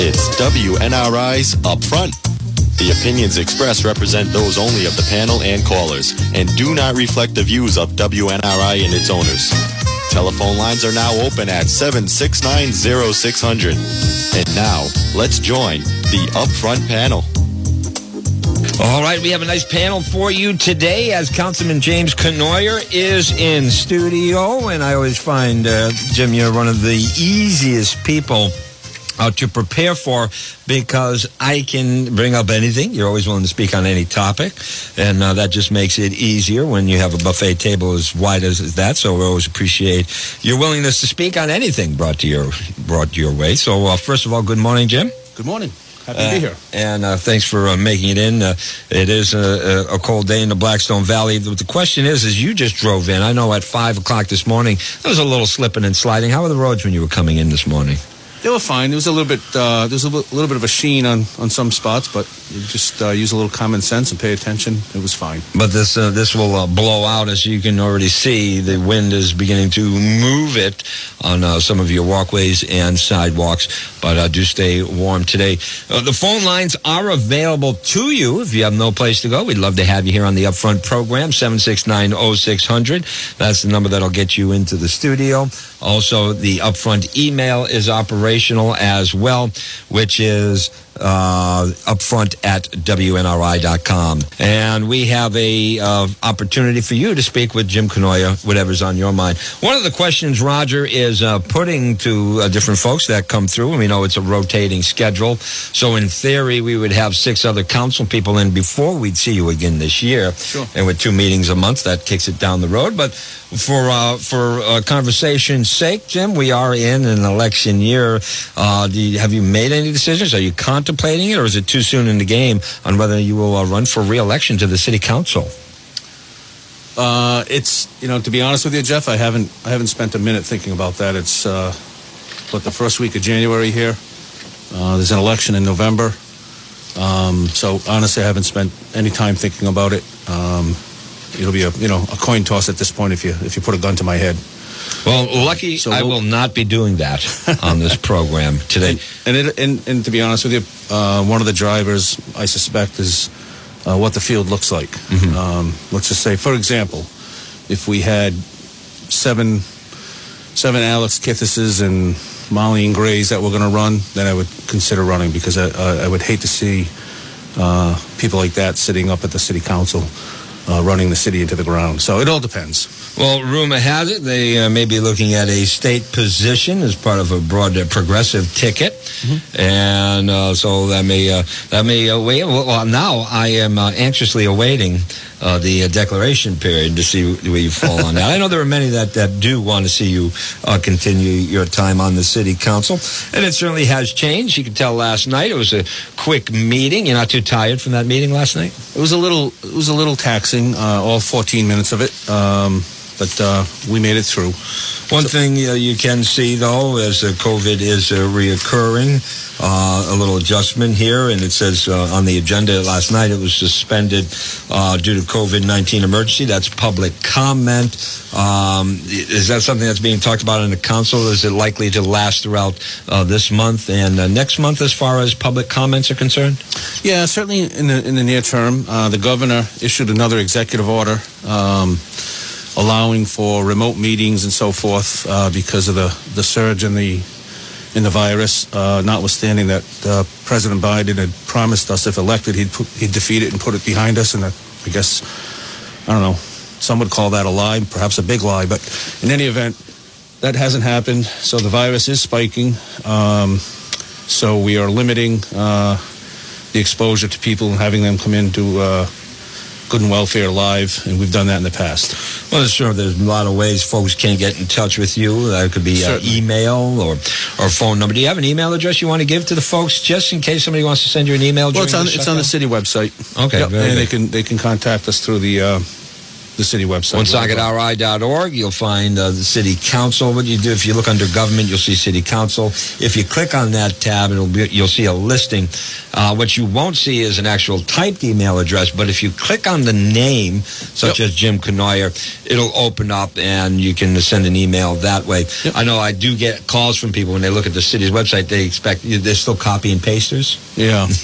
It's WNRI's Upfront. The opinions expressed represent those only of the panel and callers and do not reflect the views of WNRI and its owners. Telephone lines are now open at 7690600. And now, let's join the Upfront panel. All right, we have a nice panel for you today as Councilman James Cournoyer is in studio. And I always find, uh, Jim, you're one of the easiest people uh, to prepare for because I can bring up anything. You're always willing to speak on any topic, and uh, that just makes it easier when you have a buffet table as wide as, as that. So we always appreciate your willingness to speak on anything brought to your brought your way. So uh, first of all, good morning, Jim. Good morning. Happy to be here. And uh, thanks for uh, making it in. Uh, it is a, a, cold day in the Blackstone Valley. The, the question is, as you just drove in, I know at 5 o'clock this morning, there was a little slipping and sliding. How were the roads when you were coming in this morning? They were fine. There was a little bit. Uh, there was a little bit of a sheen on, on some spots, but you just uh, use a little common sense and pay attention. It was fine. But this uh, this will uh, blow out, as you can already see. The wind is beginning to move it on uh, some of your walkways and sidewalks. But uh, do stay warm today. the phone lines are available to you if you have no place to go. We'd love to have you here on the Upfront program. Seven six nine zero six hundred. That's the number that'll get you into the studio. Also, the Upfront email is operational as well, which is uh, upfront at WNRI.com. And we have a uh, opportunity for you to speak with Jim Cournoyer, whatever's on your mind. One of the questions Roger is uh, putting to uh, different folks that come through, and we know it's a rotating schedule. So in theory, we would have six other council people in before we'd see you again this year. Sure. And with two meetings a month, that kicks it down the road. But for uh, for uh, conversation's sake, Jim, we are in an election year. Uh, you, have you made any decisions? Are you contemplating it, or is it too soon in the game on whether you will uh, run for re-election to the city council? Uh, it's you know to be honest with you, Jeff, I haven't I haven't spent a minute thinking about that. It's uh, what the first week of January here. there's an election in November, um, so honestly, I haven't spent any time thinking about it. Um, it'll be a you know a coin toss at this point if you if you put a gun to my head. Well, lucky so I will not be doing that on this program today. And and, it, and, and to be honest with you, uh, one of the drivers I suspect is uh, what the field looks like. Mm-hmm. Um, let's just say, for example, if we had seven seven Alex Kitheses and Molly and Grays that were going to run, then I would consider running because I, uh, I would hate to see uh, people like that sitting up at the city council uh, running the city into the ground. So it all depends. Well, rumor has it they uh, may be looking at a state position as part of a broad uh, progressive ticket, mm-hmm. and uh, so that may uh, that may uh, wait. Well, now I am anxiously awaiting Uh, the uh, declaration period to see where you fall on that. I know there are many that, that do want to see you uh, continue your time on the city council, and it certainly has changed. You could tell last night it was a quick meeting. You're not too tired from that meeting last night. It was a little it was a little taxing, all 14 minutes of it. Um, but uh, we made it through. One so, thing uh, you can see, though, as uh, COVID is uh, reoccurring, uh, a little adjustment here, and it says uh, on the agenda last night it was suspended due to COVID 19 emergency. That's public comment. Um, is that something that's being talked about in the council? Is it likely to last throughout this month and next month as far as public comments are concerned? Yeah, certainly in the, in the near term. the governor issued another executive order. Um, allowing for remote meetings and so forth uh, because of the, the surge in the in the virus. Uh, notwithstanding that uh, President Biden had promised us, if elected, he'd put, he'd defeat it and put it behind us. And I guess I don't know. Some would call that a lie, perhaps a big lie. But in any event, that hasn't happened. So the virus is spiking. Um, so we are limiting uh, the exposure to people and having them come into uh, Good and Welfare Live, and we've done that in the past. Well, sure. There's a lot of ways folks can get in touch with you. That could be uh, email or or phone number. Do you have an email address you want to give to the folks, just in case somebody wants to send you an email? Well, it's on it's on the city website. Okay, yep. and good. they can they can contact us through the. Uh, the city website. WoonsocketRI.org. You'll find uh, the city council. What you do if you look under government, you'll see city council. If you click on that tab, it'll be you'll see a listing Uh, what you won't see is an actual typed email address, but if you click on the name, such Yep. as Jim Cournoyer, it'll open up and you can send an email that way. Yep. I know I do get calls from people when they look at the city's website, they expect they're still copy and pasters. Yeah.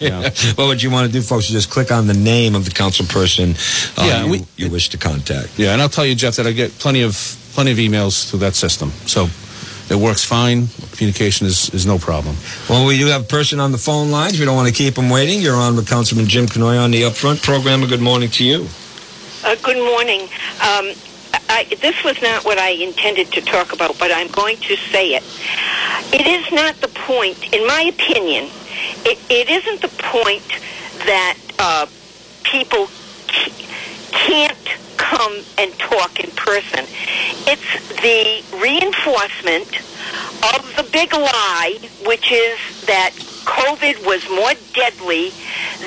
Yeah. But what you want to do, folks, is just click on the name of the council person uh, Yeah, you, we- you wish to contact. Yeah, and I'll tell you, Jeff, that I get plenty of plenty of emails through that system. So it works fine. Communication is, is no problem. Well, we do have a person on the phone lines. We don't want to keep them waiting. You're on with Councilman Jim Cournoyer on the Upfront program. A good morning to you. Uh, good morning. Um, I, this was not what I intended to talk about, but I'm going to say it. It is not the point, in my opinion, it, it isn't the point that uh, people can't come and talk in person. It's the reinforcement of the big lie, which is that COVID was more deadly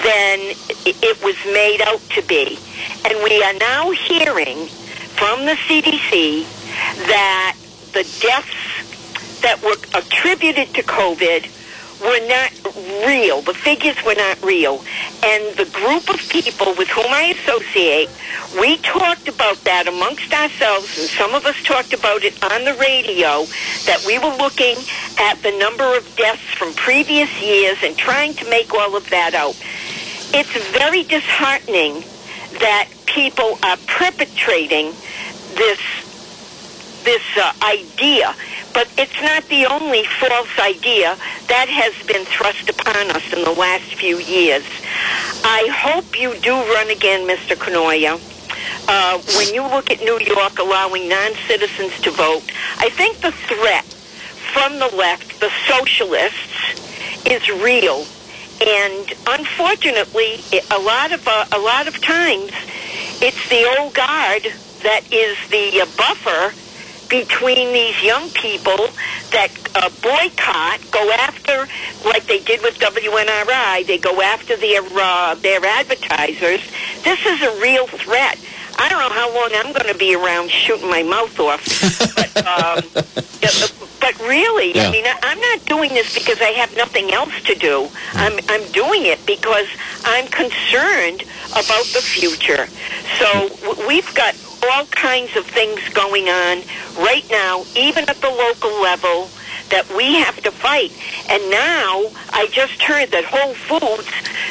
than it was made out to be. And we are now hearing from the CDC that the deaths that were attributed to COVID were not real. The figures were not real. And the group of people with whom I associate, we talked about that amongst ourselves, and some of us talked about it on the radio, that we were looking at the number of deaths from previous years and trying to make all of that out. It's very disheartening that people are perpetrating this this uh, idea, but it's not the only false idea that has been thrust upon us in the last few years. I hope you do run again, Mr. Cournoyer. Uh, when you look at New York allowing non-citizens to vote, I think the threat from the left, the socialists, is real. And unfortunately, a lot of uh, a lot of times, it's the old guard that is the uh, buffer between these young people that uh, boycott, go after, like they did with WNRI, they go after their uh, their advertisers. This is a real threat. I don't know how long I'm going to be around shooting my mouth off, but um, but really, Yeah. I mean, I- I'm not doing this because I have nothing else to do. I'm I'm doing it because I'm concerned about the future. So we've got all kinds of things going on right now, even at the local level, that we have to fight. And now I just heard that Whole Foods,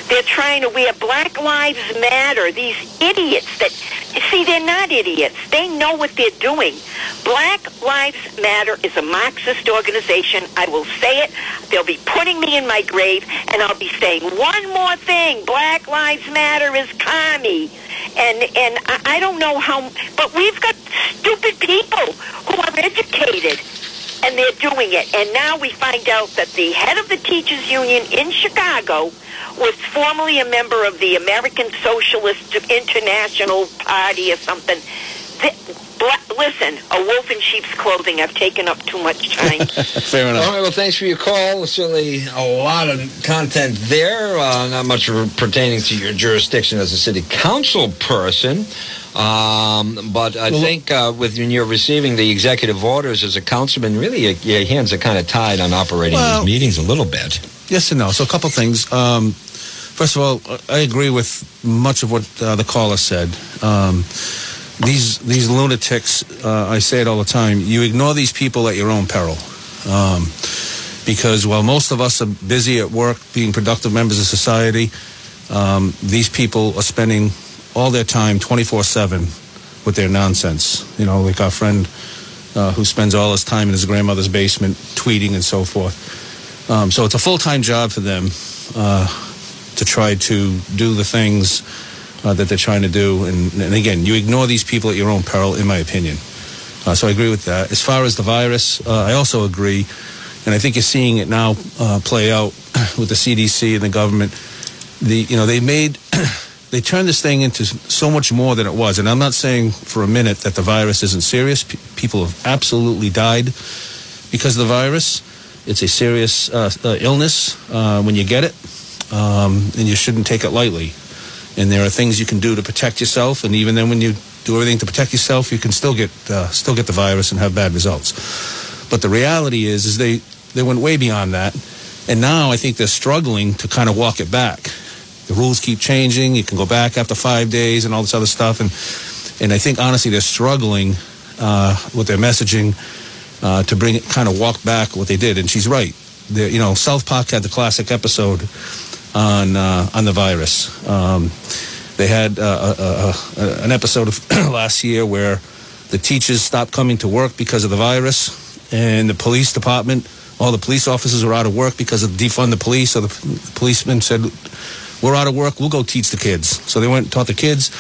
they're trying to wear Black Lives Matter. These idiots that, see, they're not idiots. They know what they're doing. Black Lives Matter is a Marxist organization. I will say it. They'll be putting me in my grave, and I'll be saying one more thing. Black Lives Matter is commie. And and I, I don't know how, but we've got stupid people who are educated, and they're doing it. And now we find out that the head of the teachers union in Chicago was formerly a member of the American Socialist International Party or something. Th- listen, a wolf in sheep's clothing. I've taken up too much time. Fair enough. All right, well, thanks for your call. Certainly a lot of content there, uh, not much pertaining to your jurisdiction as a city council person. Um, but I Well, think uh, with when you're receiving the executive orders as a councilman, really your, your hands are kind of tied on operating Well- these meetings a little bit. Yes and no. So a couple things. Um, first of all, I agree with much of what uh, the caller said. Um, these these lunatics, uh, I say it all the time. You ignore these people at your own peril, um, because while most of us are busy at work, being productive members of society, um, these people are spending all their time, twenty four seven, with their nonsense. You know, like our friend uh, who spends all his time in his grandmother's basement tweeting and so forth. Um, so it's a full time job for them uh, to try to do the things uh, that they're trying to do. And, and again, you ignore these people at your own peril, in my opinion. Uh, so I agree with that. As far as the virus, uh, I also agree, and I think you're seeing it now uh, play out with the CDC and the government. The you know they made they turned this thing into so much more than it was. And I'm not saying for a minute that the virus isn't serious. P- people have absolutely died because of the virus. It's a serious uh, uh, illness uh, when you get it, um, and you shouldn't take it lightly. And there are things you can do to protect yourself, and even then, when you do everything to protect yourself, you can still get uh, still get the virus and have bad results. But the reality is, is they they went way beyond that, And now I think they're struggling to kind of walk it back. The rules keep changing. You can go back after five days and all this other stuff. And and I think honestly they're struggling uh, with their messaging uh, to bring it kind of walk back what they did. And she's right. You know, South Park had the classic episode on uh, on the virus. Um, they had uh, a, a, an episode of last year where the teachers stopped coming to work because of the virus, and the police department, all the police officers were out of work because of defund the police. So the policemen said, "We're out of work. We'll go teach the kids." So they went and taught the kids,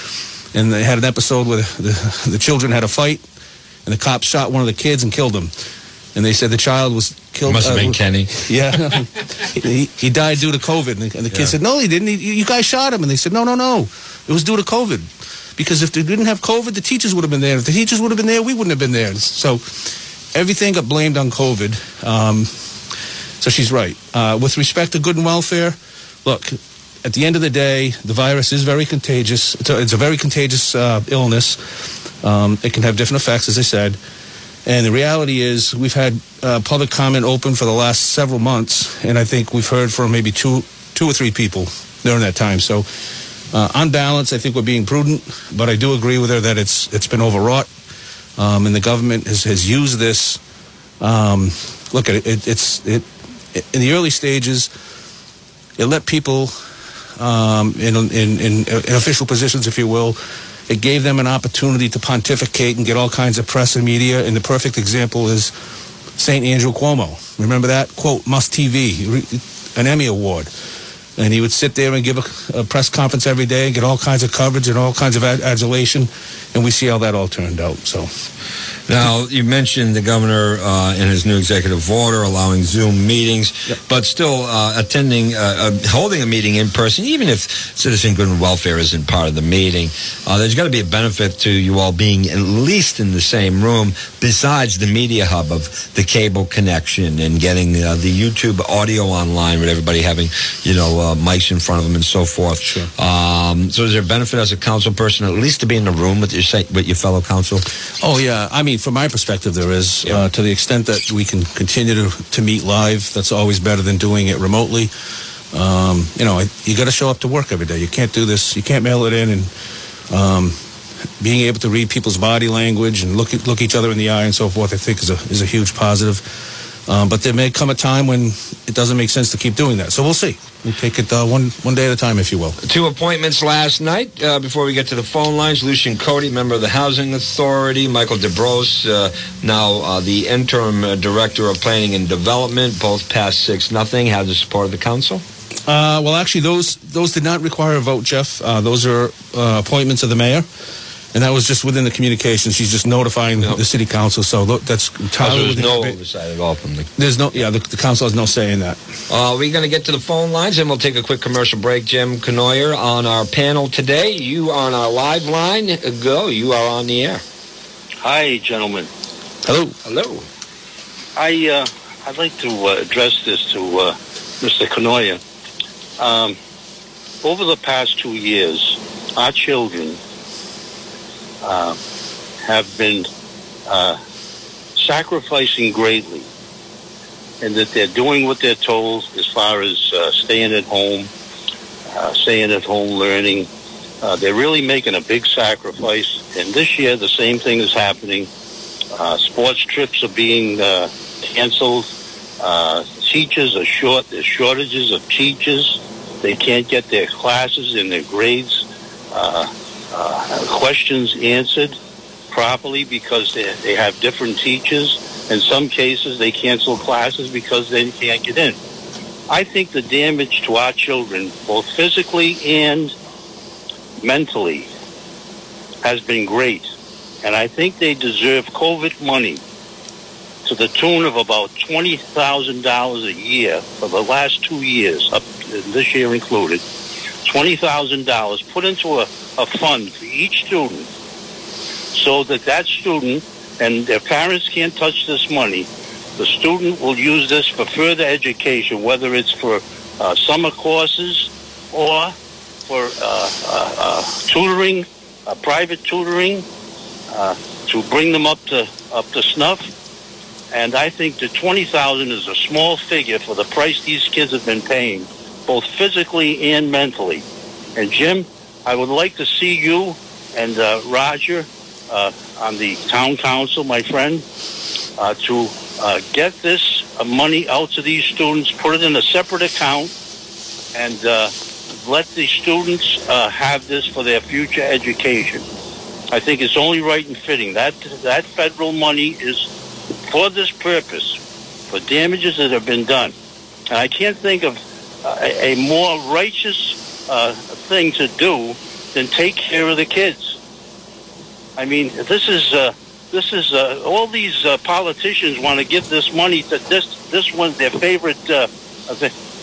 and they had an episode where the, the children had a fight, and the cops shot one of the kids and killed him. And they said the child was killed. Must have been uh, Kenny. yeah, he, he died due to COVID, and the, and the kid Yeah. said, "No, he didn't. He, you guys shot him." And they said, "No, no, no, it was due to COVID." Because if they didn't have COVID, the teachers would have been there. If the teachers would have been there, we wouldn't have been there. So everything got blamed on COVID. Um, so she's right. Uh, with respect to good and welfare, look, at the end of the day, the virus is very contagious. It's a, it's a very contagious uh, illness. Um, it can have different effects, as I said. And the reality is, we've had uh, public comment open for the last several months, and I think we've heard from maybe two, two or three people during that time. So, uh, on balance, I think we're being prudent, but I do agree with her that it's it's been overwrought, um, and the government has, has used this. Um, look at it, it. It's it in the early stages. It let people um, in, in in in official positions, if you will. It gave them an opportunity to pontificate and get all kinds of press and media. And the perfect example is St. Andrew Cuomo. Remember that quote? Must TV, an Emmy award and he would sit there and give a, a press conference every day and get all kinds of coverage and all kinds of ad- adulation, and we see how that all turned out. So, Now, you mentioned the governor uh, in his new executive order allowing Zoom meetings, but still uh, attending, uh, uh, holding a meeting in person, even if citizen good and welfare isn't part of the meeting. Uh, there's got to be a benefit to you all being at least in the same room, besides the media hub of the cable connection and getting uh, the YouTube audio online with everybody having, you know, uh, mics in front of them and so forth. Sure. Um, so, is there a benefit as a council person at least to be in the room with your with your fellow council? oh yeah, I mean, from my perspective, there is Yeah. uh, to the extent that we can continue to, to meet live. That's always better than doing it remotely. Um, you know, you got to show up to work every day. You can't do this. You can't mail it in and. Um, being able to read people's body language and look look each other in the eye and so forth, I think is a is a huge positive. Um, but there may come a time when it doesn't make sense to keep doing that. So we'll see. We'll take it uh, one one day at a time, if you will. Two appointments last night. Uh, before we get to the phone lines, Lucian Cody, member of the Housing Authority, Michael DeBrose, uh, now uh, the interim uh, director of planning and development, both passed six nothing. Have the support of the council. Uh, well, actually, those those did not require a vote, Jeff. Uh, those are uh, appointments of the mayor, and that was just within the communication. She's just notifying Yep. the city council. So tho- that's entirely there was within no the- oversight at all from the. There's no, yeah, the, the council has no say in that. Uh, we're going to get to the phone lines, and we'll take a quick commercial break. Jim Cournoyer on our panel today. You on our live line. Go. You are on the air. Hi, gentlemen. Hello. Hello. I uh, I'd like to uh, address this to uh, Mr. Cournoyer. Um, over the past two years, our children uh, have been uh, sacrificing greatly, and that they're doing what they're told as far as uh, staying at home, uh, staying at home learning. Uh, they're really making a big sacrifice, and this year the same thing is happening. Uh, sports trips are being canceled. Teachers are short. There's shortages of teachers. They can't get their classes and their grades uh, Uh, questions answered properly because they, they have different teachers. In some cases, they cancel classes because they can't get in. I think the damage to our children, both physically and mentally, has been great. And I think they deserve COVID money to the tune of about $20,000 a year for the last two years, up this year included. $20,000 put into a, a fund for each student so that that student and their parents can't touch this money. The student will use this for further education, whether it's for uh, summer courses or for uh, uh, uh, tutoring, uh, private tutoring, to bring them up to up to snuff. And I think the 20000 is a small figure for the price these kids have been paying, both physically and mentally. And Jim, I would like to see you and uh, Roger uh, on the town council, my friend, uh, to uh, get this money out to these students, put it in a separate account, and uh, let the students uh, have this for their future education. I think it's only right and fitting. That that federal money is for this purpose, for damages that have been done. And I can't think of a, a more righteous uh, thing to do than take care of the kids. I mean, this is uh, this is uh, all these uh, politicians want to give this money to this this one's their favorite. Uh.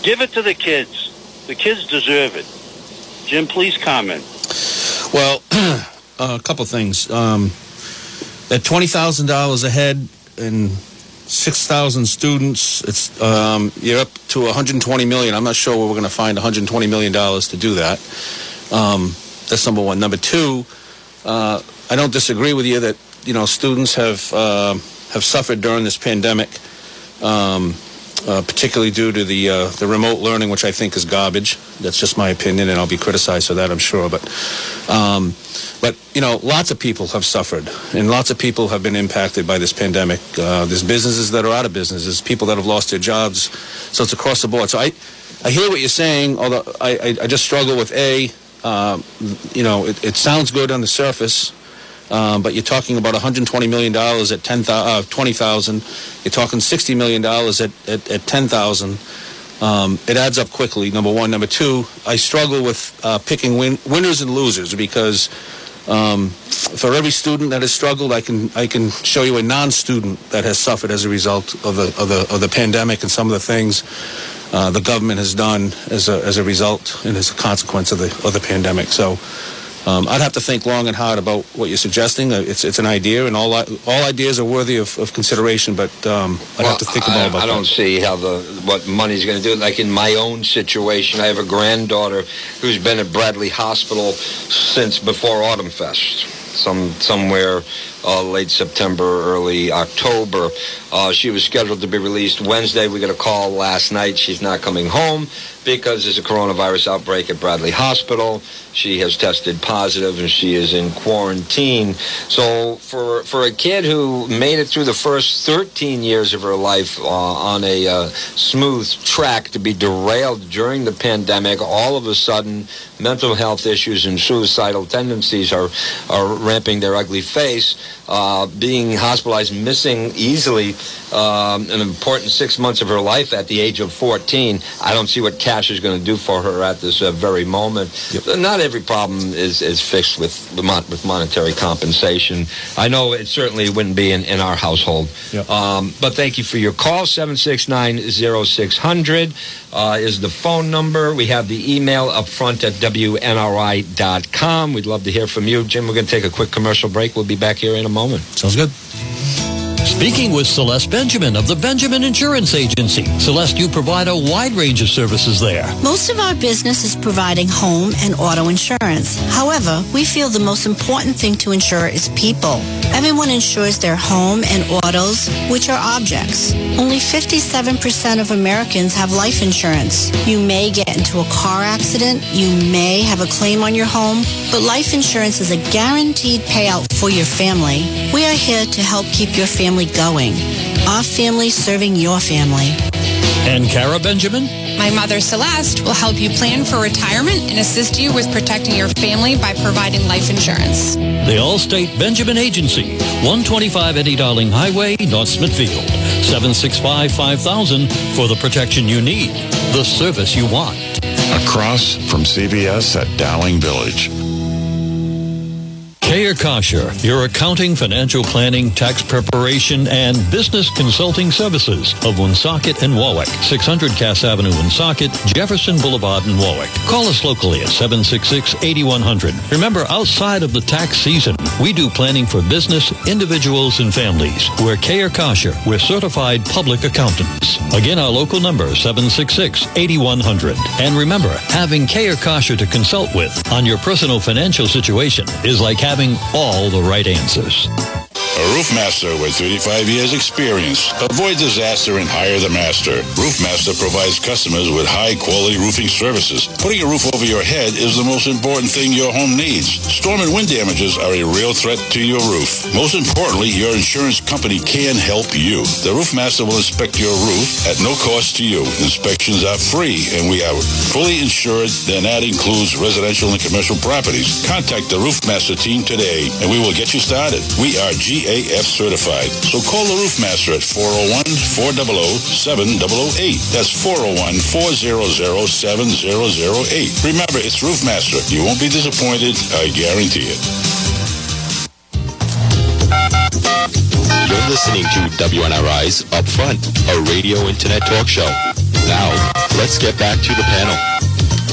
Give it to the kids. The kids deserve it. Jim, please comment. Well, a couple things. Um, at twenty thousand dollars a head and six thousand students, it's um, you're up to one hundred twenty million. I'm not sure where we're going to find one hundred twenty million dollars to do that. Um, that's number one. Number two, uh, I don't disagree with you that you know students have uh, have suffered during this pandemic. Um, uh, particularly due to the uh, the remote learning, which I think is garbage. That's just my opinion, and I'll be criticized for that, I'm sure. But um, but you know, lots of people have suffered, and lots of people have been impacted by this pandemic. Uh, there's businesses that are out of business. There's people that have lost their jobs. So it's across the board. So I I hear what you're saying, although I I, I just struggle with a. Um, you know, it, it sounds good on the surface, um, but you're talking about 120 million dollars at 10, uh, 20,000. You're talking 60 million dollars at, at, at 10,000. Um, it adds up quickly. Number one, number two. I struggle with uh, picking win- winners and losers because um, for every student that has struggled, I can I can show you a non-student that has suffered as a result of the of the of the pandemic and some of the things uh, the government has done as a as a result and as a consequence of the of the pandemic. So. Um, I'd have to think long and hard about what you're suggesting. Uh, it's it's an idea, and all all ideas are worthy of, of consideration. But um, I'd well, have to think about I, about I don't that. see how the what money's going to do. Like in my own situation, I have a granddaughter who's been at Bradley Hospital since before Autumn Fest, some somewhere uh, late September, early October. Uh, she was scheduled to be released Wednesday. We got a call last night. She's not coming home because there's a coronavirus outbreak at Bradley Hospital. She has tested positive and she is in quarantine. So for for a kid who made it through the first 13 years of her life uh, on a uh, smooth track to be derailed during the pandemic, all of a sudden mental health issues and suicidal tendencies are are ramping their ugly face. Uh, being hospitalized, missing easily um, an important six months of her life at the age of 14. I don't see what cash is going to do for her at this uh, very moment. Not every problem is, is fixed with with monetary compensation. I know it certainly wouldn't be in, in our household. Yep. Um, but thank you for your call. 769-0600 uh, is the phone number. We have the email up front at WNRI.com. We'd love to hear from you. Jim, we're going to take a quick commercial break. We'll be back here in a moment. Sounds good. Speaking with Celeste Benjamin of the Benjamin Insurance Agency. Celeste, you provide a wide range of services there. Most of our business is providing home and auto insurance. However, we feel the most important thing to insure is people. Everyone insures their home and autos, which are objects. Only 57% of Americans have life insurance. You may get into a car accident, you may have a claim on your home, but life insurance is a guaranteed payout for your family. We are here to help keep your family going. Our family serving your family. And Kara Benjamin? My mother, Celeste, will help you plan for retirement and assist you with protecting your family by providing life insurance. The Allstate Benjamin Agency, 125 Eddie Dowling Highway, North Smithfield. 765-5000 for the protection you need, the service you want. Across from CVS at Dowling Village. Kayer Kosher, your accounting, financial planning, tax preparation, and business consulting services of Woonsocket and Warwick. 600 Cass Avenue, Woonsocket, Jefferson Boulevard in Warwick. Call us locally at 766-8100. Remember, outside of the tax season, we do planning for business, individuals, and families. We're Kayer Kosher. We're certified public accountants. Again, our local number, 766-8100. And remember, having Kayer Kosher to consult with on your personal financial situation is like having all the right answers. A roof master with 35 years experience. Avoid disaster and hire the master. Roofmaster provides customers with high quality roofing services. Putting a roof over your head is the most important thing your home needs. Storm and wind damages are a real threat to your roof. Most importantly, your insurance company can help you. The Roofmaster will inspect your roof at no cost to you. Inspections are free and we are fully insured. Then that includes residential and commercial properties. Contact the Roofmaster team today and we will get you started. We are GAF certified. So call the Roofmaster at 401-400-7008. That's 401-400-7008. Remember, it's Roofmaster. You won't be disappointed. I guarantee it. You're listening to WNRI's Upfront, a radio internet talk show. Now, let's get back to the panel.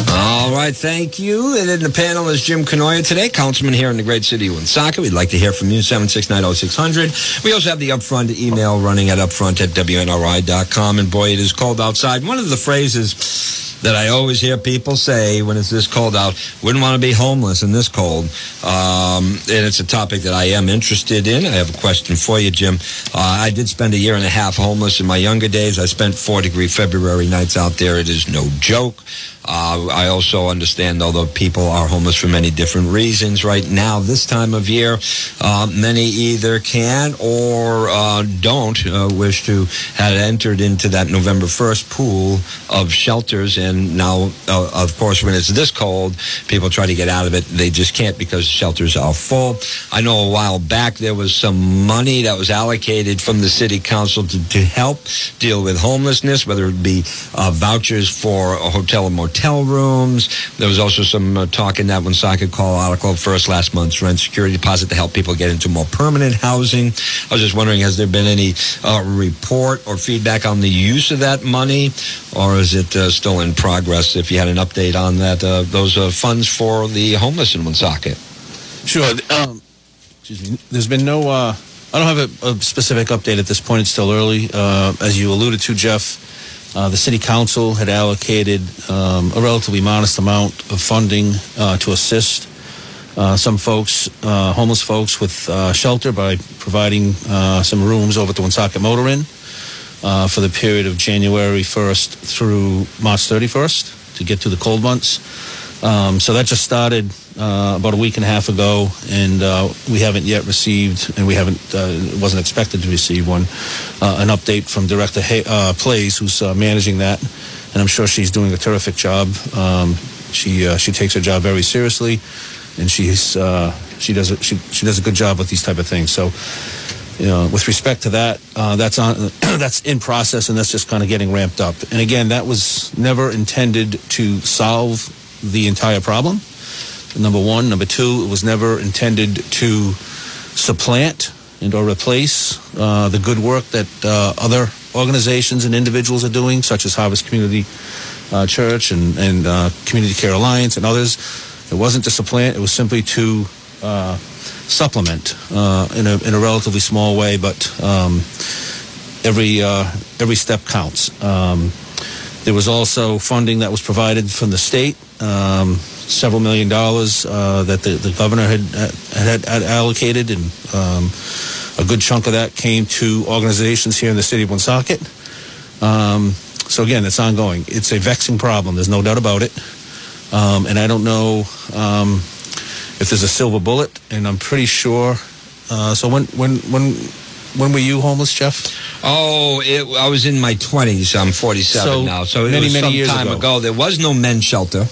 All right, thank you. And in the panel is Jim Cournoyer today, councilman here in the great city of Woonsocket. We'd like to hear from you, 7690600. We also have the upfront email running at upfront at WNRI.com. And boy, it is cold outside. One of the phrases that I always hear people say when it's this cold out, wouldn't want to be homeless in this cold. Um, and it's a topic that I am interested in. I have a question for you, Jim. Uh, I did spend a year and a half homeless in my younger days. I spent four degree February nights out there. It is no joke. Uh, I also understand, though, that people are homeless for many different reasons. Right now, this time of year, uh, many either can or uh, don't uh, wish to have entered into that November 1st pool of shelters. And now, uh, of course, when it's this cold, people try to get out of it. They just can't because shelters are full. I know a while back there was some money that was allocated from the city council to, to help deal with homelessness, whether it be uh, vouchers for a hotel and motel rooms. There was also some uh, talk in that one Woonsocket call article first last month's rent security deposit to help people get into more permanent housing. I was just wondering, has there been any uh, report or feedback on the use of that money, or is it uh, still in progress? If you had an update on that, uh, those uh, funds for the homeless in Woonsocket. Sure. Um, excuse me. There's been no. Uh, I don't have a, a specific update at this point. It's still early. As you alluded to, Jeff, uh, the city council had allocated um, a relatively modest amount of funding uh, to assist uh, some folks, uh, homeless folks, with uh, shelter by providing some rooms over at the Woonsocket Motor Inn for the period of January 1st through March 31st to get through the cold months. Um, so that just started uh, about a week and a half ago, and uh, we haven't yet received, and we haven't uh, wasn't expected to receive one, uh, an update from Director Hay- uh, Plays, who's uh, managing that, and I'm sure she's doing a terrific job. Um, she she takes her job very seriously, and she's she does a, she she does a good job with these type of things. So. You know, with respect to that, that's on that's in process, and that's just kind of getting ramped up. And again, that was never intended to solve the entire problem. Number one. Number two, it was never intended to supplant and or replace uh, the good work that uh, other organizations and individuals are doing, such as Harvest Community uh, Church and, and uh, Community Care Alliance and others. It wasn't to supplant, it was simply to uh, supplement uh, in, a, in a relatively small way, but um, every, every step counts. Um, there was also funding that was provided from the state, um, several million dollars uh, that the, the governor had, had, had allocated, and um, a good chunk of that came to organizations here in the city of Woonsocket. Um, so again, it's ongoing. It's a vexing problem. There's no doubt about it. Um, and I don't know um, if there's a silver bullet, and I'm pretty sure. Uh, so when when when when were you homeless, Jeff? Oh, it, I was in my 20s. I'm 47 So, now. So many, many years time ago. ago. There was no men's shelter.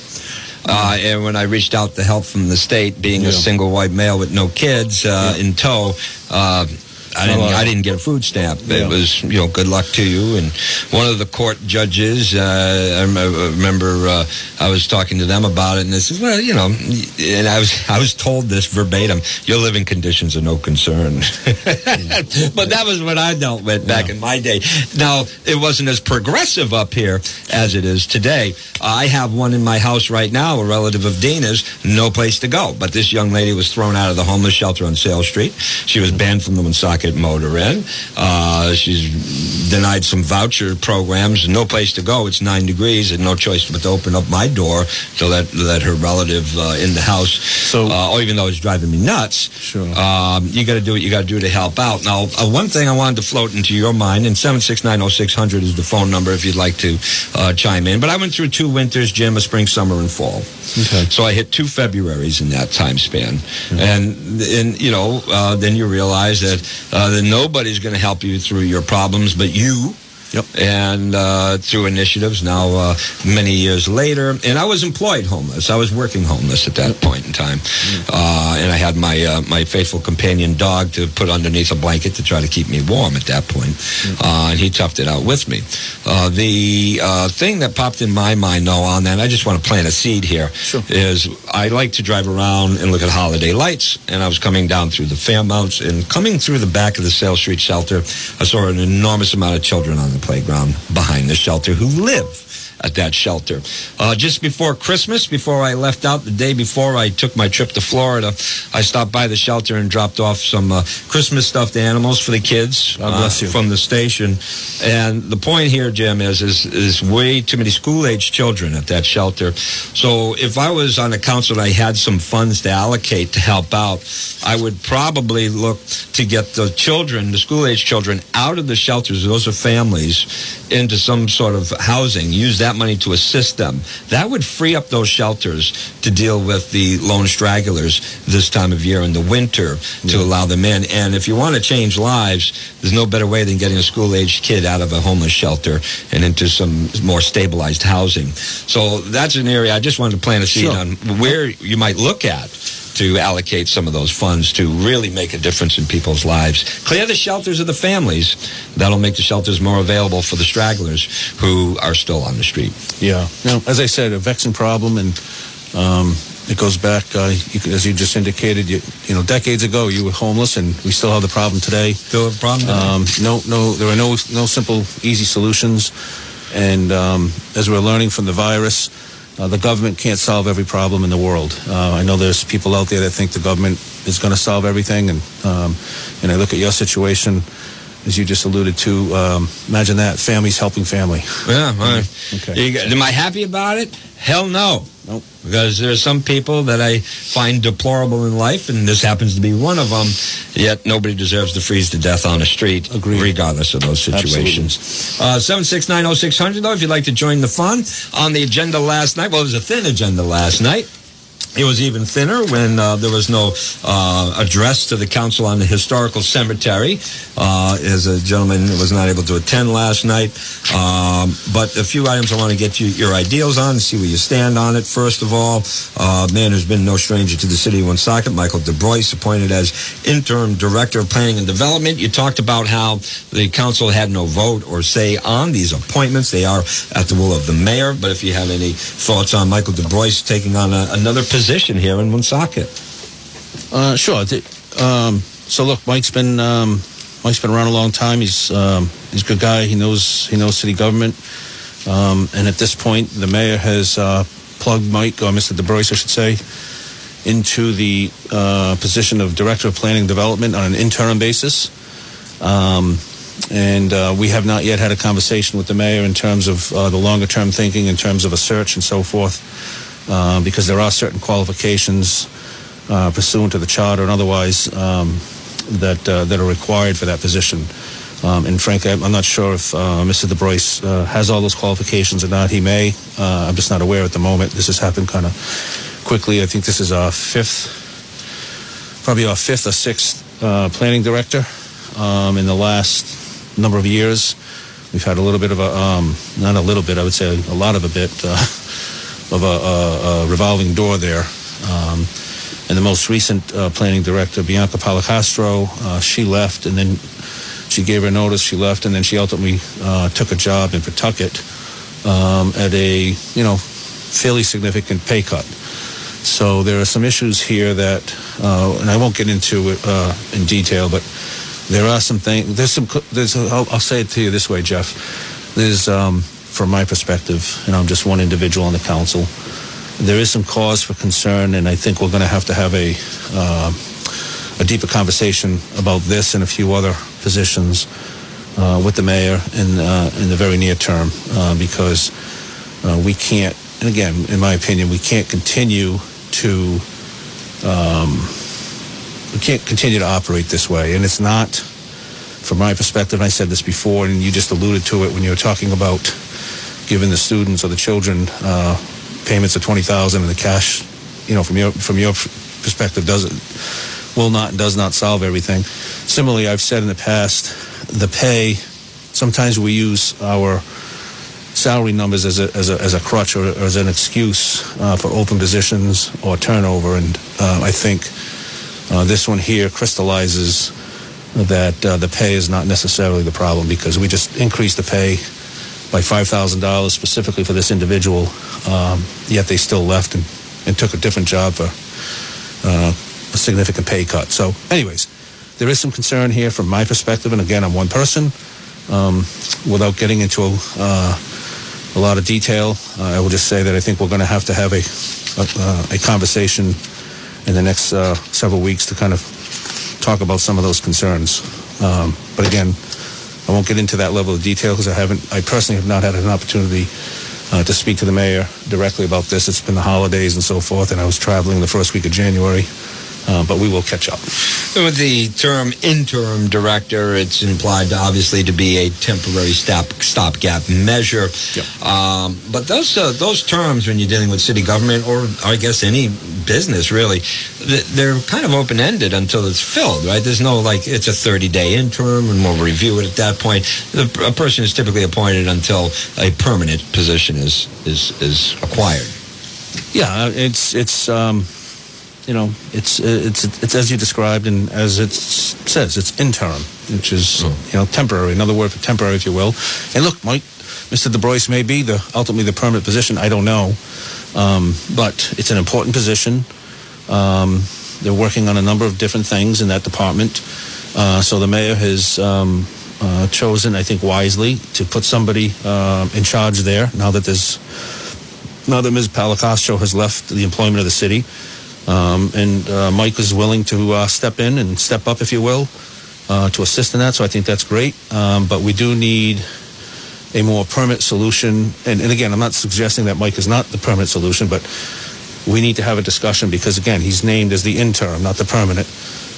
Uh, and when I reached out to help from the state, being Yeah. a single white male with no kids uh, in tow, uh, I didn't. I didn't get a food stamp. Yeah. It was, you know, good luck to you. And one of the court judges, uh, I remember uh, I was talking to them about it, and they said, "Well, you know," and I was I was told this verbatim: "Your living conditions are no concern." but that was what I dealt with back in my day. Now it wasn't as progressive up here as it is today. I have one in my house right now, a relative of Dina's, no place to go. But this young lady was thrown out of the homeless shelter on Sale Street. She was banned from the Woonsocket Motor Inn. Uh, she's denied some voucher programs, no place to go. It's nine degrees, and no choice but to open up my door to let let her relative uh, in the house. So, uh, or even though it's driving me nuts, Sure. um, you got to do what you got to do to help out. Now, uh, one thing I wanted to float into your mind, and seven six nine zero six hundred is the phone number if you'd like to uh, chime in. But I went through two winters, Jim, a spring, summer, and fall. Okay. So I hit two Februarys in that time span, and and you know, uh, then you realize that uh, that nobody's going to help you through your problems, but you. Yep. And uh, through initiatives now, uh, many years later, and I was employed homeless. I was working homeless at that point in time, uh, and I had my uh, my faithful companion dog to put underneath a blanket to try to keep me warm at that point, uh, and he toughed it out with me. Uh, the uh, thing that popped in my mind, though, on that, I just want to plant a seed here, is I like to drive around and look at holiday lights, and I was coming down through the Fairmounts and coming through the back of the Sale Street shelter, I saw an enormous amount of children on the playground behind the shelter who live at that shelter. Uh, just before Christmas, before I left out, the day before I took my trip to Florida, I stopped by the shelter and dropped off some uh, Christmas stuffed animals for the kids uh, from the station. And the point here, Jim, is, is is way too many school age children at that shelter. So if I was on a council and I had some funds to allocate to help out, I would probably look to get the children, the school age children, out of the shelters. Those are families into some sort of housing. Use that money to assist them. That would free up those shelters to deal with the lone stragglers this time of year in the winter to allow them in. And if you want to change lives, there's no better way than getting a school-aged kid out of a homeless shelter and into some more stabilized housing. So that's an area I just wanted to plant a seed Sure. on where you might look at to allocate some of those funds to really make a difference in people's lives. Clear the shelters of the families. That'll make the shelters more available for the stragglers who are still on the street. Yeah. Now, as I said, a vexing problem, and um, it goes back, uh, you, as you just indicated, you, you know, decades ago you were homeless, and we still have the problem today. Still have a problem today. Um, no, no, there are no no simple, easy solutions, and um, as we're learning from the virus. Uh, the government can't solve every problem in the world. Uh, I know there's people out there that think the government is going to solve everything, and um, and I look at your situation, as you just alluded to. Um, imagine that families helping family. Yeah. right. Okay. You am I happy about it? Hell no. Nope. Because there are some people that I find deplorable in life, and this happens to be one of them. Yet nobody deserves to freeze to death on a street, Agreed. regardless of those situations. Uh, Seven six nine zero six hundred. Though, if you'd like to join the fun on the agenda last night, well, it was a thin agenda last night. It was even thinner when uh, there was no uh, address to the council on the historical cemetery, uh, as a gentleman was not able to attend last night. Um, but a few items I want to get you your ideals on, and see where you stand on it. First of all, uh, man who's been no stranger to the city of Woonsocket, Michael DeBrois, appointed as interim director of planning and development. You talked about how the council had no vote or say on these appointments. They are at the will of the mayor. But if you have any thoughts on Michael DeBrois taking on a, another position here in Woonsocket. Uh, sure. Um, so look, Mike's been um, Mike's been around a long time. He's um, he's a good guy. He knows he knows city government. Um, and at this point, the mayor has uh, plugged Mike, or Mr. DeBrois, I should say, into the uh, position of director of planning development on an interim basis. Um, and uh, we have not yet had a conversation with the mayor in terms of uh, the longer term thinking, in terms of a search and so forth, uh, because there are certain qualifications uh, pursuant to the charter and otherwise um, that uh, that are required for that position. Um, and frankly, I'm not sure if uh, Mr. DeBrois uh, has all those qualifications or not. He may. I'm just not aware at the moment. This has happened kind of quickly. I think this is our fifth, probably our fifth or sixth planning director um, in the last number of years. We've had a little bit of a, um, not a little bit, I would say a lot of a bit of a, a, a revolving door there. Um, and the most recent uh, planning director, Bianca Policastro, uh, she left, and then she gave her notice. She left, and then she ultimately uh, took a job in Pawtucket um, at a you know fairly significant pay cut. So there are some issues here that, uh, and I won't get into it uh, in detail, but there are some things. There's some. There's. A, I'll, I'll say it to you this way, Jeff. There's, um, from my perspective, and I'm just one individual on the council. There is some cause for concern, and I think we're going to have to have a uh, a deeper conversation about this and a few other positions uh, with the mayor in uh, in the very near term uh, because uh, we can't. And again, in my opinion, we can't continue to um, we can't continue to operate this way. And it's not, from my perspective. And I said this before, and you just alluded to it when you were talking about giving the students or the children uh, payments of twenty thousand and the cash. You know, from your from your perspective, does it will not and does not solve everything. Similarly, I've said in the past, the pay. Sometimes we use our salary numbers as a, as a, as a crutch or, or as an excuse uh, for open positions or turnover. And uh, I think uh, this one here crystallizes that uh, the pay is not necessarily the problem because we just increased the pay by $5,000 specifically for this individual, um, yet they still left and, and took a different job for uh, a significant pay cut. So, anyways, there is some concern here from my perspective, and again, I'm one person. Um, without getting into uh, a lot of detail, uh, I will just say that I think we're going to have to have a a, a conversation in the next uh, several weeks to kind of talk about some of those concerns. Um, but again, I won't get into that level of detail because I haven't. I personally have not had an opportunity uh, to speak to the mayor directly about this. It's been the holidays and so forth, and I was traveling the first week of January. Uh, but we will catch up. With the term interim director, it's implied obviously to be a temporary stop stopgap measure. Yep. Um, but those uh, those terms, when you're dealing with city government or I guess any business really, they're kind of open ended until it's filled, right? There's no like it's a 30 day interim and we'll review it at that point. The, a person is typically appointed until a permanent position is is is acquired. Yeah, it's it's um, you know it's it's it's as you described and as it says it's interim, which is you know temporary. Another word for temporary, if you will. And look, Mike, Mr. De Boyce may be the ultimately the permanent position. I don't know, um, but it's an important position. Um, they're working on a number of different things in that department. Uh, so the mayor has um, uh, chosen, I think, wisely to put somebody uh, in charge there. Now that there's now that Ms. Policastro has left the employment of the city, um, and uh, Mike is willing to uh, step in and step up, if you will, uh, to assist in that. So I think that's great. Um, but we do need a more permanent solution. And, and again, I'm not suggesting that Mike is not the permanent solution, but we need to have a discussion because again, he's named as the interim, not the permanent.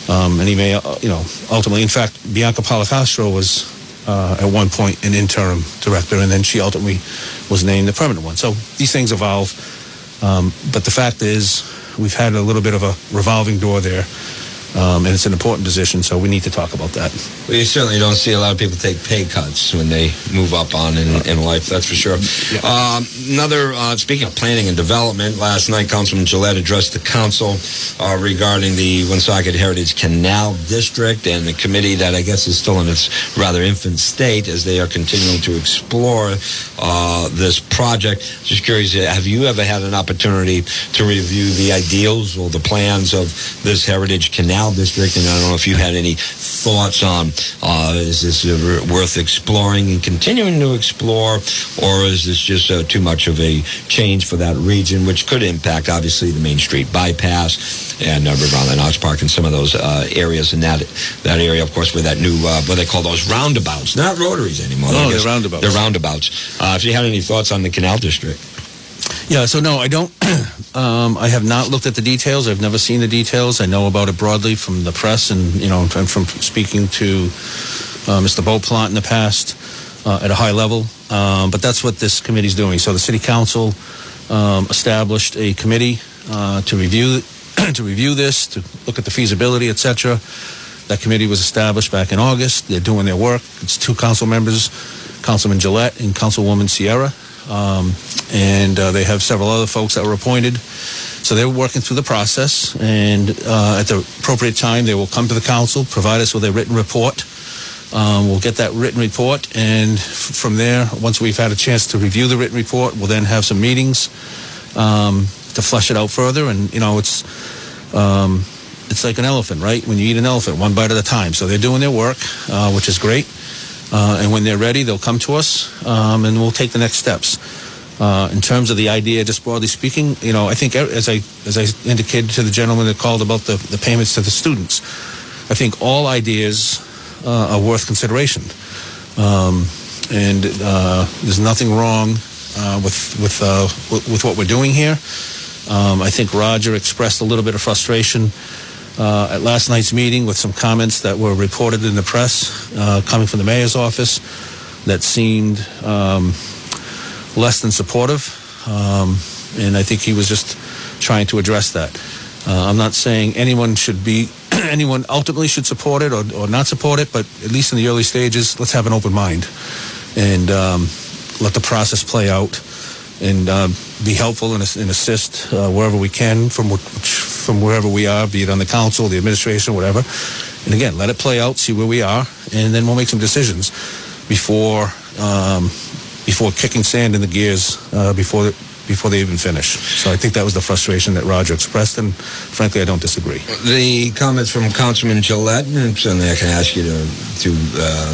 Um, and he may, uh, you know, ultimately, in fact, Bianca Policastro was uh, at one point an interim director, and then she ultimately was named the permanent one. So these things evolve. Um, but the fact is, we've had a little bit of a revolving door there. Um, and it's an important position, so we need to talk about that. Well, you certainly don't see a lot of people take pay cuts when they move up on in, in life, that's for sure. Um, another, uh, speaking of planning and development, last night Councilman Jalette addressed the council uh, regarding the Woonsocket Heritage Canal District and the committee that I guess is still in its rather infant state as they are continuing to explore uh, this project. Just curious, have you ever had an opportunity to review the ideals or the plans of this Heritage Canal District? And I don't know if you had any thoughts on uh, is this uh, worth exploring and continuing to explore, or is this just uh, too much of a change for that region, which could impact obviously the Main Street bypass and uh, River Island Arts Park and some of those uh, areas in that that area, of course, with that new uh, what they call those roundabouts, not rotaries anymore. No, they're roundabouts. They're roundabouts. Uh, if you had any thoughts on the Canal District. Yeah, so no, I don't. um, I have not looked at the details. I've never seen the details. I know about it broadly from the press and you know and from speaking to uh, Mr. Beauplant in the past uh, at a high level. Um, but that's what this committee is doing. So the city council um, established a committee uh, to review to review this, to look at the feasibility, etc. That committee was established back in August. They're doing their work. It's two council members, Councilman Jalette and Councilwoman Sierra. Um, and uh, they have several other folks that were appointed. So they're working through the process, and uh, at the appropriate time, they will come to the council, provide us with a written report. Um, we'll get that written report, and f- from there, once we've had a chance to review the written report, we'll then have some meetings um, to flesh it out further. And you know, it's um, it's like an elephant, right? When you eat an elephant, one bite at a time. So they're doing their work, uh, which is great. Uh, and when they're ready, they'll come to us, um, and we'll take the next steps. Uh, in terms of the idea, just broadly speaking, you know, I think e- as I as I indicated to the gentleman that called about the, the payments to the students, I think all ideas uh, are worth consideration, um, and uh, there's nothing wrong uh, with with, uh, with what we're doing here. Um, I think Roger expressed a little bit of frustration uh, at last night's meeting with some comments that were reported in the press uh, coming from the mayor's office that seemed um, less than supportive. Um, and I think he was just trying to address that. Uh, I'm not saying anyone should be, anyone ultimately should support it or, or not support it, but at least in the early stages, let's have an open mind and um, let the process play out and uh, be helpful and, and assist uh, wherever we can from which, from wherever we are, be it on the council, the administration, whatever. And again, let it play out, see where we are, and then we'll make some decisions before um, before kicking sand in the gears uh, before before they even finish. So I think that was the frustration that Roger expressed, and frankly, I don't disagree. The comments from Councilman Jalette, and certainly I can ask you to, to uh,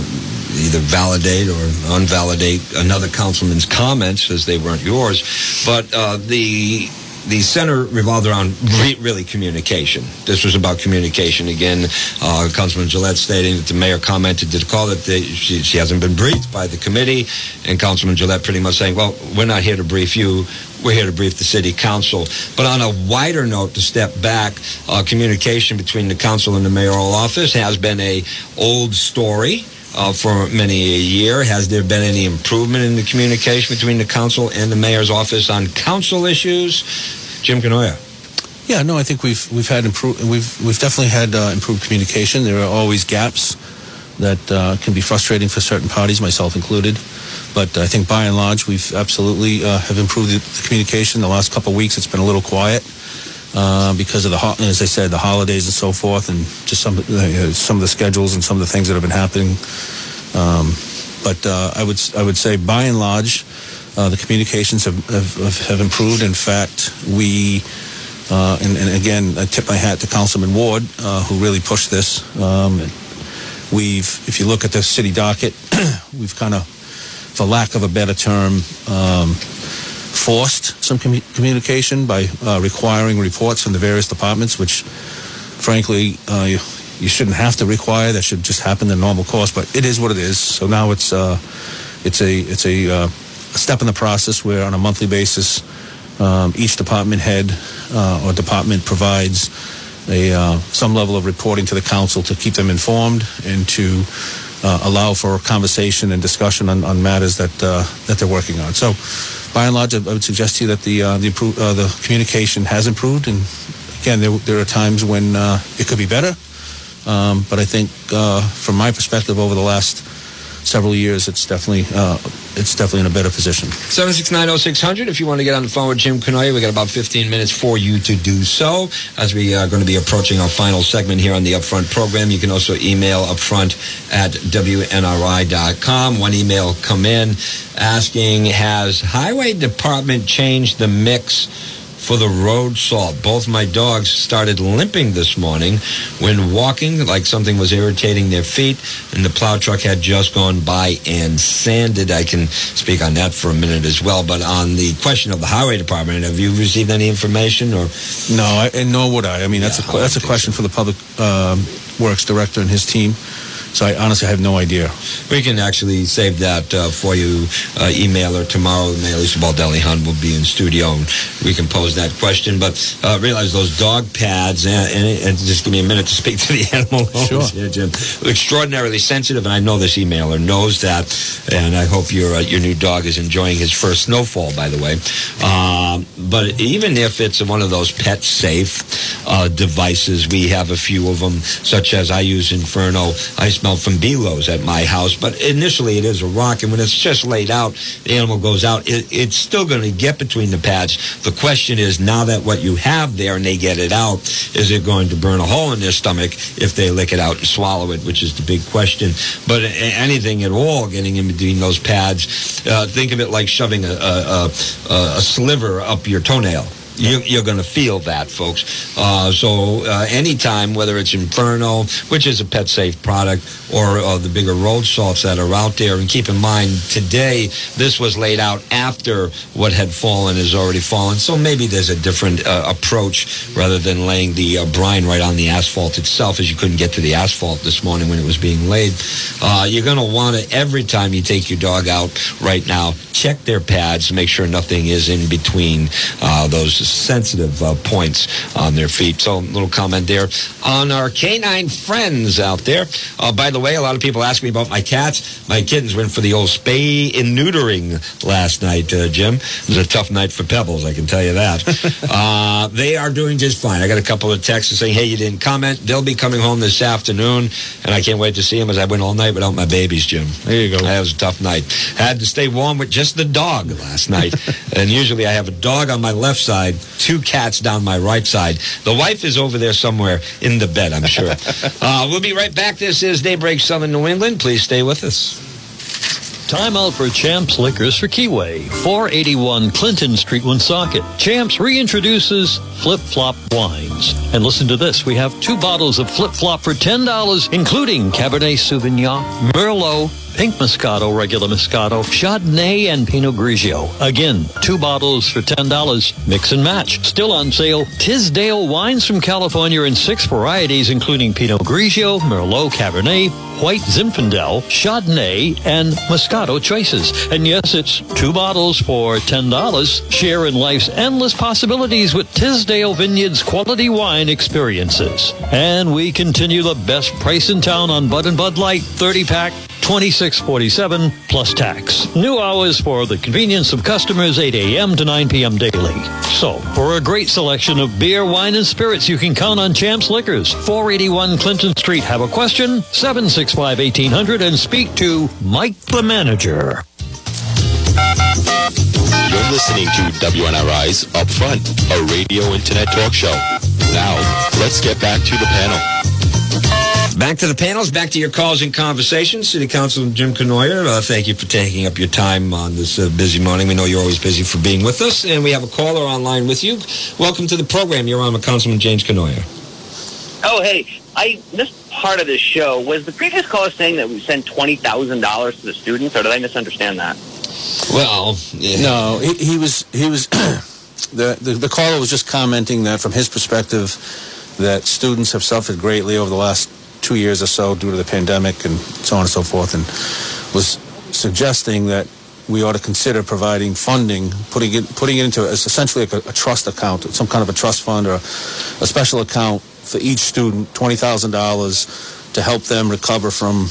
either validate or unvalidate another councilman's comments as they weren't yours. But uh, the the center revolved around re- really communication. This was about communication again. Uh, Councilman Jalette stating that the mayor commented to the call that they, she, she hasn't been briefed by the committee, and Councilman Jalette pretty much saying, "Well, we're not here to brief you. We're here to brief the city council." But on a wider note, to step back, uh, communication between the council and the mayoral office has been a old story uh, for many a year. Has there been any improvement in the communication between the council and the mayor's office on council issues? Jim Cournoyer. Yeah, no, I think we've we've had improve we've we've definitely had uh, improved communication. There are always gaps that uh, can be frustrating for certain parties, myself included. But I think by and large, we've absolutely uh, have improved the, the communication. The last couple of weeks, it's been a little quiet uh, because of the as I said, the holidays and so forth, and just some uh, some of the schedules and some of the things that have been happening. Um, but uh, I would I would say by and large, uh, the communications have, have have improved. In fact, we. And, and again, I tip my hat to Councilman Ward, who really pushed this. Um, we've, if you look at the city docket, we've kind of, for lack of a better term, um, forced some commu- communication by uh, requiring reports from the various departments, which, frankly, uh, you, you shouldn't have to require. That should just happen in the normal course. But it is what it is. So now it's uh, it's a it's a, uh, a step in the process where, on a monthly basis, um, each department head uh, or department provides a uh, some level of reporting to the council to keep them informed and to allow for conversation and discussion on, on matters that that they're working on. So, by and large, I I would suggest to you that the uh, the, improve, uh, the communication has improved. And again, there, there are times when uh, it could be better. Um, but I think, uh, from my perspective, over the last several years, it's definitely uh, it's definitely in a better position. 7690600 if you want to get on the phone with Jim Cournoyer. we got about 15 minutes for you to do so as we are going to be approaching our final segment here on the Upfront program. You can also email upfront at WNRI.com. One email come in asking, has Highway Department changed the mix for the road salt. Both my dogs started limping this morning when walking, like something was irritating their feet, and the plow truck had just gone by and sanded. I can speak on that for a minute as well. But on the question of the highway department, have you received any information or? No, I, and nor would I. I mean, that's Yeah, a that's a question for the public um, works director and his team. So I honestly have no idea. We can actually save that uh, for you. Uh, email or tomorrow. Mayor Lisa Baldelli Hunt will be in studio, and we can pose that question. But uh, realize those dog pads, and, and, and just give me a minute to speak to the animal Sure. here, Jim. Extraordinarily sensitive, and I know this emailer knows that. And I hope your uh, your new dog is enjoying his first snowfall. By the way, um, but even if it's one of those pet safe uh, devices, we have a few of them, such as I use Inferno. I smell from Belos at my house, but initially it is a rock, and when it's just laid out, the animal goes out. It, it's still going to get between the pads. The question is now that what you have there and they get it out, is it going to burn a hole in their stomach if they lick it out and swallow it, which is the big question. But anything at all getting in between those pads, uh, think of it like shoving a, a, a, a sliver up your toenail. You, you're going to feel that, folks. Uh, so uh, anytime, whether it's Inferno, which is a pet safe product, or uh, the bigger road salts that are out there, and keep in mind today this was laid out after what had fallen has already fallen. So maybe there's a different uh, approach rather than laying the uh, brine right on the asphalt itself, as you couldn't get to the asphalt this morning when it was being laid. Uh, you're going to want to every time you take your dog out right now, check their pads, make sure nothing is in between those sensitive uh, points on their feet. So, a little comment there on our canine friends out there. Uh, by the way, a lot of people ask me about my cats. My kittens went for the old spay and neutering last night, uh, Jim. It was a tough night for Pebbles, I can tell you that. uh, they are doing just fine. I got a couple of texts saying, hey, you didn't comment. They'll be coming home this afternoon, and I can't wait to see them as I went all night without my babies, Jim. There you go. That was a tough night. Had to stay warm with just the dog last night. and usually I have a dog on my left side, two cats down my right side. The wife is over there somewhere in the bed, I'm sure. uh, we'll be right back. This is Daybreak Southern New England. Please stay with us. Time out for Champs Liquors for Keyway, 481 Clinton Street, Woonsocket. Champs reintroduces Flip Flop Wines. And listen to this. We have two bottles of Flip Flop for $10, including Cabernet Sauvignon, Merlot, Pink Moscato, regular Moscato, Chardonnay, and Pinot Grigio. Again, two bottles for $10. Mix and match. Still on sale. Tisdale wines from California in six varieties, including Pinot Grigio, Merlot, Cabernet, White Zinfandel, Chardonnay, and Moscato choices. And yes, it's two bottles for $10. Share in life's endless possibilities with Tisdale Vineyards quality wine experiences. And we continue the best price in town on Bud and Bud Light 30 pack 2647 plus tax. New hours for the convenience of customers 8 a.m. to 9 p.m. daily. So, for a great selection of beer, wine, and spirits, you can count on Champs Liquors, 481 Clinton Street. Have a question? 765 1800 and speak to Mike the manager. You're listening to WNRI's Upfront, a radio internet talk show. Now, let's get back to the panel. Back to the panels, back to your calls and conversations. City Councilman Jim Cournoyer, uh, thank you for taking up your time on this uh, busy morning. We know you're always busy for being with us, and we have a caller online with you. Welcome to the program. You're on with Councilman James Cournoyer. Oh, hey, I missed part of this show. Was the previous caller saying that we sent twenty thousand dollars to the students, or did I misunderstand that? Well, no, he, he was he was the, the the caller was just commenting that from his perspective that students have suffered greatly over the last two years or so due to the pandemic and so on and so forth, and was suggesting that we ought to consider providing funding, putting it putting it into essentially like a, a trust account, some kind of a trust fund or a, a special account for each student, twenty thousand dollars to help them recover from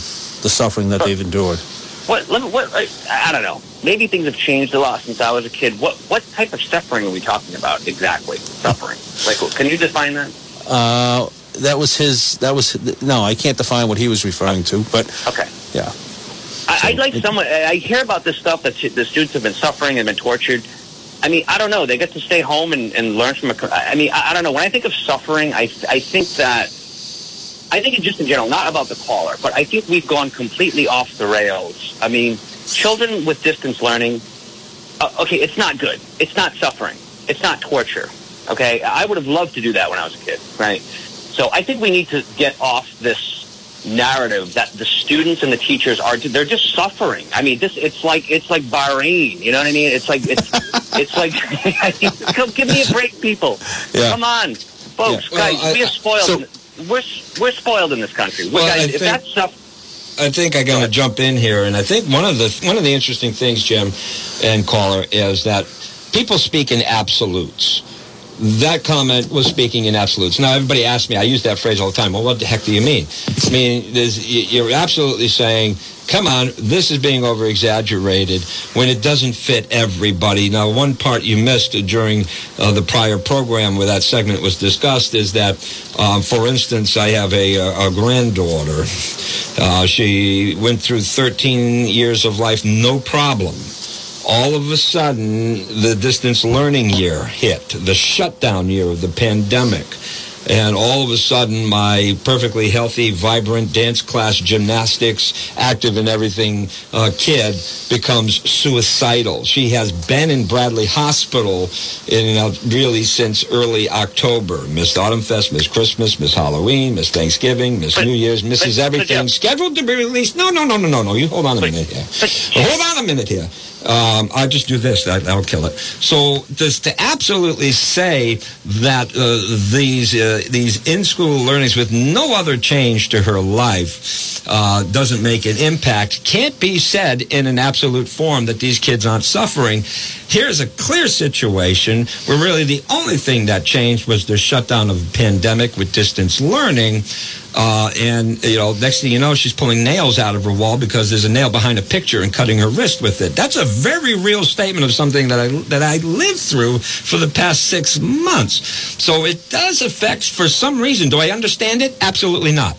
the suffering that they've endured. What? Let me, what? I, I don't know. Maybe things have changed a lot since I was a kid. What? What type of suffering are we talking about exactly? Suffering? Like, can you define that? Uh, that was his. That was no. I can't define what he was referring to, but Okay. yeah. I, I'd like someone. I hear about this stuff that the students have been suffering and been tortured. I mean, I don't know. They get to stay home and, and learn from a. I mean, I, I don't know. When I think of suffering, I I think that I think it just in general, not about the caller, but I think we've gone completely off the rails. I mean, children with distance learning. Uh, okay, it's not good. It's not suffering. It's not torture. Okay, I would have loved to do that when I was a kid, right? So I think we need to get off this narrative that the students and the teachers are they're just suffering. I mean, this it's like it's like Bahrain. You know what I mean? It's like it's it's like come give me a break, people. Yeah. Come on, folks, Yeah. Well, guys, I- we are spoiled. so- in- we're we're spoiled in this country. Well, guys, if think- that's stuff. I think I got to jump in here, and I think one of the one of the interesting things, Jim and caller, is that people speak in absolutes. That comment was speaking in absolutes. Now, everybody asks me, I use that phrase all the time. Well, what the heck do you mean? I mean, you're absolutely saying, come on, this is being over exaggerated when it doesn't fit everybody. Now, one part you missed during uh, the prior program where that segment was discussed is that, um, for instance, I have a, a, granddaughter. Uh, she went through 13 years of life, no problem all of a sudden the distance learning year hit, the shutdown year of the pandemic. and all of a sudden my perfectly healthy, vibrant dance class, gymnastics, active and everything uh, kid becomes suicidal. She has been in Bradley Hospital in uh, really since early October. Missed Autumn Fest, Miss Christmas, Miss Halloween, Miss Thanksgiving, Miss New Year's, misses but, everything. Jeff- Scheduled to be released. No, no, no, no, no, no. You hold on a minute here. Hold on a minute here. Um, I'll just do this. That, that'll kill it. So, just to absolutely say that uh, these uh, these in school learnings with no other change to her life uh, doesn't make an impact can't be said in an absolute form that these kids aren't suffering. Here's a clear situation where really the only thing that changed was the shutdown of pandemic with distance learning. Uh, and you know, next thing you know, she's pulling nails out of her wall because there's a nail behind a picture and cutting her wrist with it. That's a very real statement of something that I that I lived through for the past six months. So it does affect for some reason. Do I understand it? Absolutely not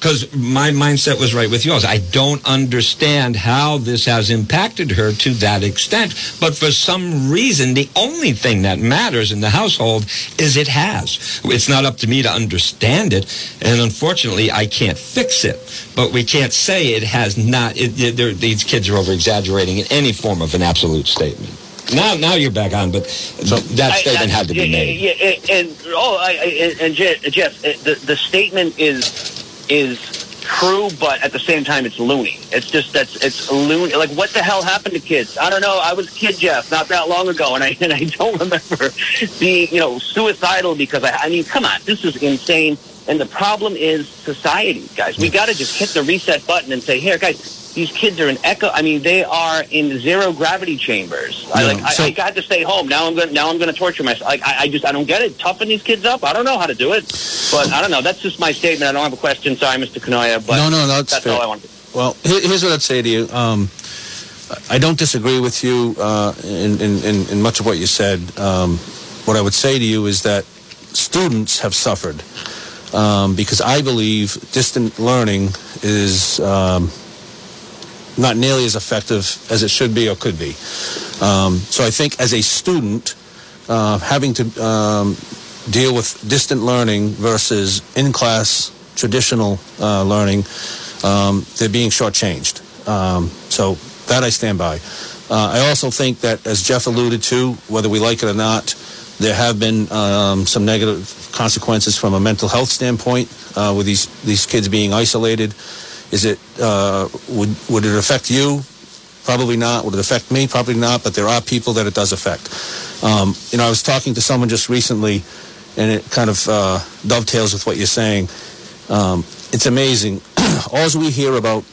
because my mindset was right with yours. I don't understand how this has impacted her to that extent. But for some reason, the only thing that matters in the household is it has. It's not up to me to understand it. And unfortunately, I can't fix it. But we can't say it has not. It, it, these kids are over exaggerating in any form of an absolute statement. Now, now you're back on, but that statement I- had to be made. Yeah, and, and oh, I, I, and Jeff, the the statement is is true, but at the same time, it's loony. It's just that's it's loony. Like, what the hell happened to kids? I don't know. I was kid, Jeff, not that long ago, and I and I don't remember being you know suicidal because I. I mean, come on, this is insane. And the problem is society, guys. We got to just hit the reset button and say, here, guys. These kids are in echo. I mean, they are in zero gravity chambers. I like. I, so- I got to stay home. Now I'm going. Now I'm going to torture myself. Like I, I just. I don't get it. Toughen these kids up. I don't know how to do it, but I don't know. That's just my statement. I don't have a question. Sorry, Mr. Cournoyer, but No, no, that's that's fair. all I wanted. Well, here's what I'd say to you. Um, I don't disagree with you uh, in, in, in, in much of what you said. Um, what I would say to you is that students have suffered um, because I believe distant learning is um, not nearly as effective as it should be or could be. Um, so I think as a student, uh, having to um, deal with distant learning versus in-class traditional uh, learning, um, they're being shortchanged. Um, so that I stand by. Uh, I also think that, as Jeff alluded to, whether we like it or not, there have been um, some negative consequences from a mental health standpoint uh, with these these kids being isolated. Is it uh, would would it affect you? Probably not. Would it affect me? Probably not. But there are people that it does affect. Um, you know, I was talking to someone just recently, and it kind of uh, dovetails with what you're saying. Um, it's amazing. All we hear about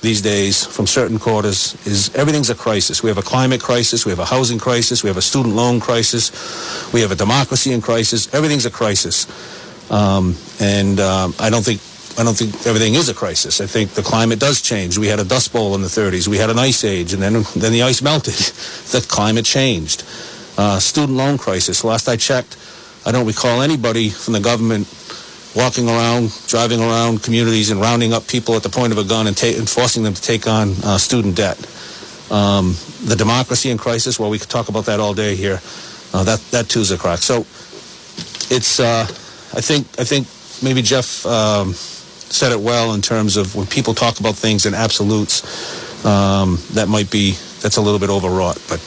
these days from certain quarters is everything's a crisis. We have a climate crisis, we have a housing crisis, we have a student loan crisis, we have a democracy in crisis. Everything's a crisis, um, and um, I don't think I don't think everything is a crisis. I think the climate does change. We had a dust bowl in the 30s. We had an ice age, and then then the ice melted. the climate changed. Uh, student loan crisis. Last I checked, I don't recall anybody from the government walking around, driving around communities and rounding up people at the point of a gun and, ta- and forcing them to take on uh, student debt. Um, the democracy in crisis, well, we could talk about that all day here. Uh, that that too is a crack. So it's, uh, I think, I think maybe Jeff um, said it well in terms of when people talk about things in absolutes, um, that might be that's a little bit overwrought. But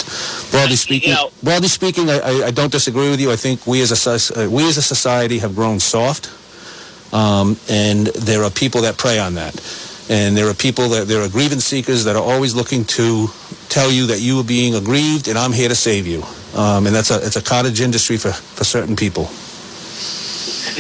broadly speaking, broadly speaking, I, I, I don't disagree with you. I think we as a uh, we as a society have grown soft, um, and there are people that prey on that. And there are people that there are grievance seekers that are always looking to tell you that you are being aggrieved, and I'm here to save you. Um, and that's a it's a cottage industry for, for certain people.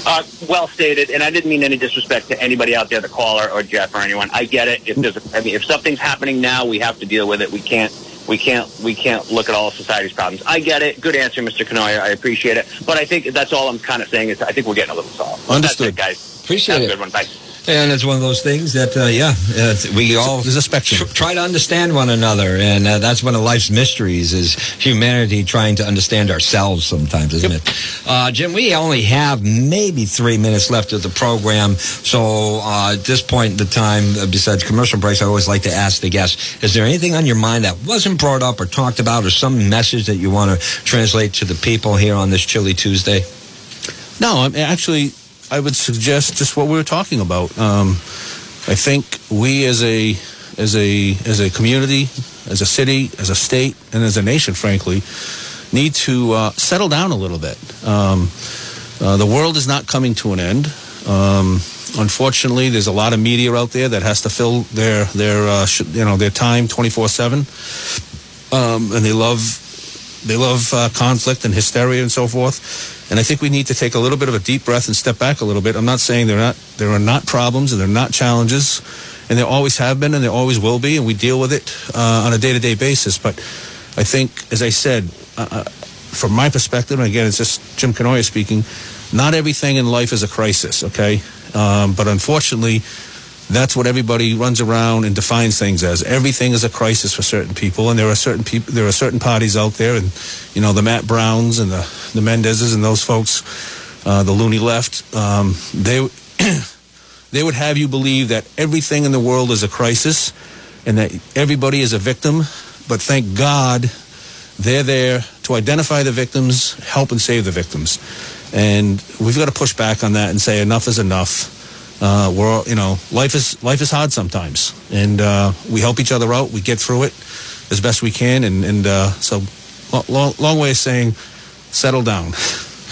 Uh, well stated, and I didn't mean any disrespect to anybody out there, the caller or Jeff or anyone. I get it. If there's, a, I mean, if something's happening now, we have to deal with it. We can't, we can't, we can't look at all of society's problems. I get it. Good answer, Mr. Cournoyer. I appreciate it. But I think that's all I'm kind of saying is I think we're getting a little soft. Understood. That's it, guys. Appreciate Have it. a good one. Bye. And it's one of those things that, uh, yeah, uh, we all there's a spectrum. tr- try to understand one another, and uh, that's one of life's mysteries is humanity trying to understand ourselves. Sometimes, isn't it? Uh, Jim, we only have maybe three minutes left of the program, so uh, at this point in the time, uh, besides commercial breaks, I always like to ask the guests: Is there anything on your mind that wasn't brought up or talked about, or some message that you want to translate to the people here on this chilly Tuesday? No, I'm actually, I would suggest just what we were talking about. Um, I think we as a as a as a community, as a city, as a state, and as a nation, frankly, need to uh, settle down a little bit. Um, uh, the world is not coming to an end. Um, unfortunately, there's a lot of media out there that has to fill their their uh, sh- you know their time 24 seven, um, and they love they love uh, conflict and hysteria and so forth. And I think we need to take a little bit of a deep breath and step back a little bit. I'm not saying there are not there are not problems and there are not challenges, and there always have been and there always will be, and we deal with it uh, on a day to day basis. But I think, as I said, uh, uh, from my perspective, and again, it's just Jim Cournoyer speaking. Not everything in life is a crisis, okay? Um, but unfortunately, that's what everybody runs around and defines things as. Everything is a crisis for certain people, and there are certain people, there are certain parties out there, and you know the Matt Browns and the the Mendezes and those folks, uh, the loony left. Um, they they would have you believe that everything in the world is a crisis, and that everybody is a victim. But thank God, they're there to identify the victims, help and save the victims, and we've got to push back on that and say enough is enough uh, we're you know life is life is hard sometimes, and uh, we help each other out. We get through it as best we can, and and uh, so long, long way of saying, settle down.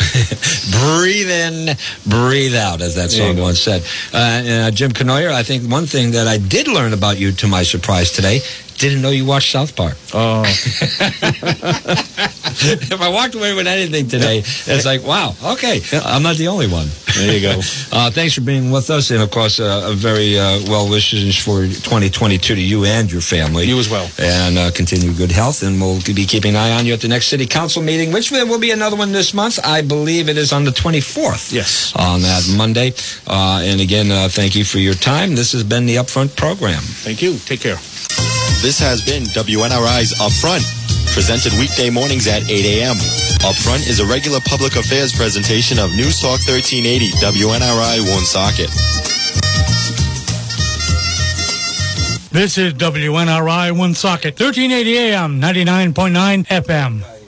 breathe in, breathe out, as that song once said. Uh, uh, Jim Cournoyer, I think one thing that I did learn about you, to my surprise today, didn't know you watched South Park. Oh. if I walked away with anything today, it's like, wow, okay, I'm not the only one. There you go. uh, thanks for being with us, and of course, uh, a very uh, well wishes for 2022 to you and your family. You as well. And uh, continue good health, and we'll be keeping an eye on you at the next city council meeting, which there will be another one this month. I believe it is on the 24th. Yes. On that Monday. Uh, and again, uh, thank you for your time. This has been the Upfront program. Thank you. Take care. This has been WNRI's Upfront, presented weekday mornings at 8 a.m. Upfront is a regular public affairs presentation of News Talk 1380 WNRI Woonsocket. This is WNRI Woonsocket, 1380 AM, 99.9 FM.